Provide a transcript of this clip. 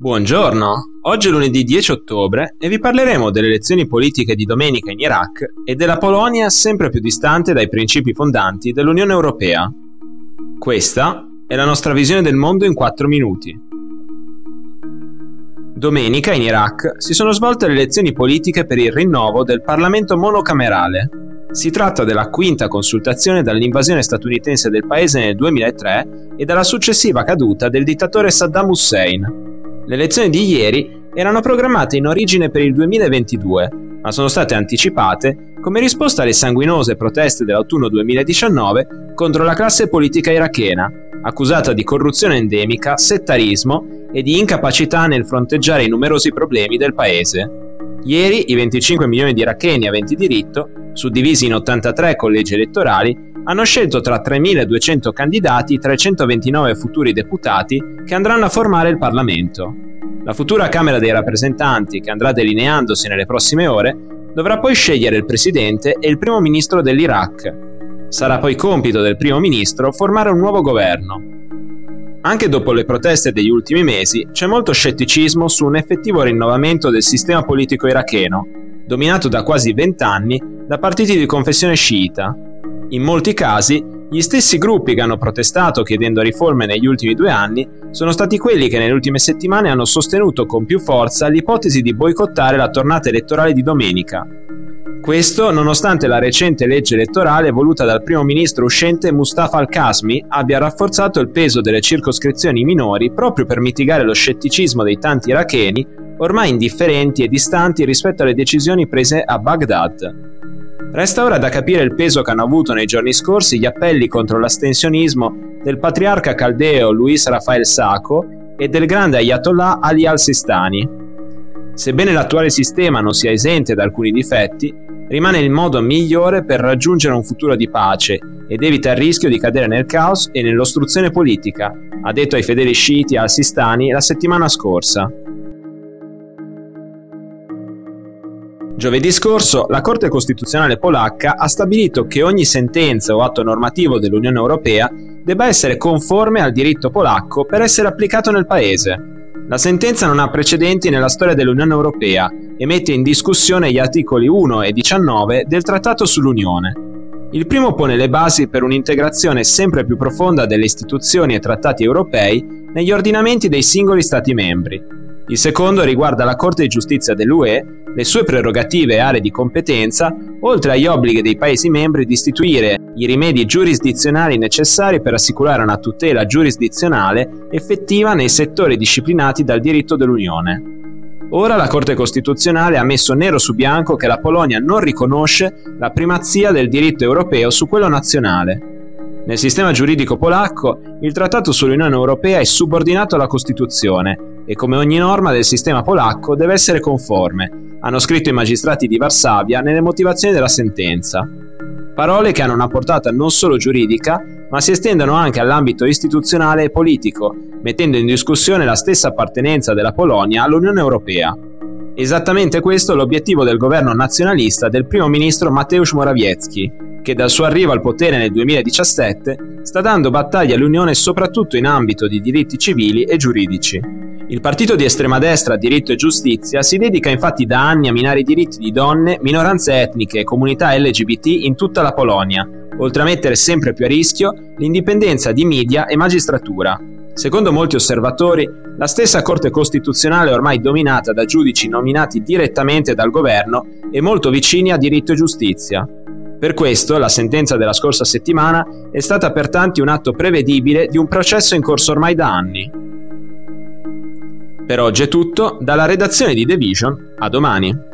Buongiorno, oggi è lunedì 10 ottobre e vi parleremo delle elezioni politiche di domenica in Iraq e della Polonia sempre più distante dai principi fondanti dell'Unione Europea. Questa è la nostra visione del mondo in 4 minuti. Domenica in Iraq si sono svolte le elezioni politiche per il rinnovo del Parlamento monocamerale. Si tratta della quinta consultazione dall'invasione statunitense del paese nel 2003 e dalla successiva caduta del dittatore Saddam Hussein, le elezioni di ieri erano programmate in origine per il 2022, ma sono state anticipate come risposta alle sanguinose proteste dell'autunno 2019 contro la classe politica irachena, accusata di corruzione endemica, settarismo e di incapacità nel fronteggiare i numerosi problemi del paese. Ieri i 25 milioni di iracheni aventi diritto, suddivisi in 83 collegi elettorali, hanno scelto tra 3.200 candidati 329 futuri deputati che andranno a formare il Parlamento. La futura Camera dei rappresentanti, che andrà delineandosi nelle prossime ore, dovrà poi scegliere il presidente e il primo ministro dell'Iraq. Sarà poi compito del primo ministro formare un nuovo governo. Anche dopo le proteste degli ultimi mesi c'è molto scetticismo su un effettivo rinnovamento del sistema politico iracheno, dominato da quasi vent'anni da partiti di confessione sciita, in molti casi, gli stessi gruppi che hanno protestato chiedendo riforme negli ultimi due anni sono stati quelli che nelle ultime settimane hanno sostenuto con più forza l'ipotesi di boicottare la tornata elettorale di domenica. Questo nonostante la recente legge elettorale voluta dal primo ministro uscente Mustafa al-Qasmi abbia rafforzato il peso delle circoscrizioni minori proprio per mitigare lo scetticismo dei tanti iracheni ormai indifferenti e distanti rispetto alle decisioni prese a Baghdad. Resta ora da capire il peso che hanno avuto nei giorni scorsi gli appelli contro l'astensionismo del patriarca caldeo Luis Rafael Sacco e del grande ayatollah Ali al-Sistani. Sebbene l'attuale sistema non sia esente da alcuni difetti, rimane il modo migliore per raggiungere un futuro di pace ed evita il rischio di cadere nel caos e nell'ostruzione politica, ha detto ai fedeli sciiti al-Sistani la settimana scorsa. Giovedì scorso la Corte Costituzionale polacca ha stabilito che ogni sentenza o atto normativo dell'Unione Europea debba essere conforme al diritto polacco per essere applicato nel Paese. La sentenza non ha precedenti nella storia dell'Unione Europea e mette in discussione gli articoli 1 e 19 del Trattato sull'Unione. Il primo pone le basi per un'integrazione sempre più profonda delle istituzioni e trattati europei negli ordinamenti dei singoli Stati membri. Il secondo riguarda la Corte di giustizia dell'UE le sue prerogative e aree di competenza, oltre agli obblighi dei Paesi membri di istituire i rimedi giurisdizionali necessari per assicurare una tutela giurisdizionale effettiva nei settori disciplinati dal diritto dell'Unione. Ora la Corte Costituzionale ha messo nero su bianco che la Polonia non riconosce la primazia del diritto europeo su quello nazionale. Nel sistema giuridico polacco, il Trattato sull'Unione Europea è subordinato alla Costituzione e come ogni norma del sistema polacco deve essere conforme, hanno scritto i magistrati di Varsavia nelle motivazioni della sentenza. Parole che hanno una portata non solo giuridica, ma si estendono anche all'ambito istituzionale e politico, mettendo in discussione la stessa appartenenza della Polonia all'Unione Europea. Esattamente questo è l'obiettivo del governo nazionalista del primo ministro Mateusz Morawiecki, che dal suo arrivo al potere nel 2017 sta dando battaglia all'Unione soprattutto in ambito di diritti civili e giuridici. Il partito di estrema destra Diritto e Giustizia si dedica infatti da anni a minare i diritti di donne, minoranze etniche e comunità LGBT in tutta la Polonia, oltre a mettere sempre più a rischio l'indipendenza di media e magistratura. Secondo molti osservatori, la stessa Corte Costituzionale è ormai dominata da giudici nominati direttamente dal governo e molto vicini a diritto e giustizia. Per questo la sentenza della scorsa settimana è stata per tanti un atto prevedibile di un processo in corso ormai da anni. Per oggi è tutto, dalla redazione di The Vision, a domani.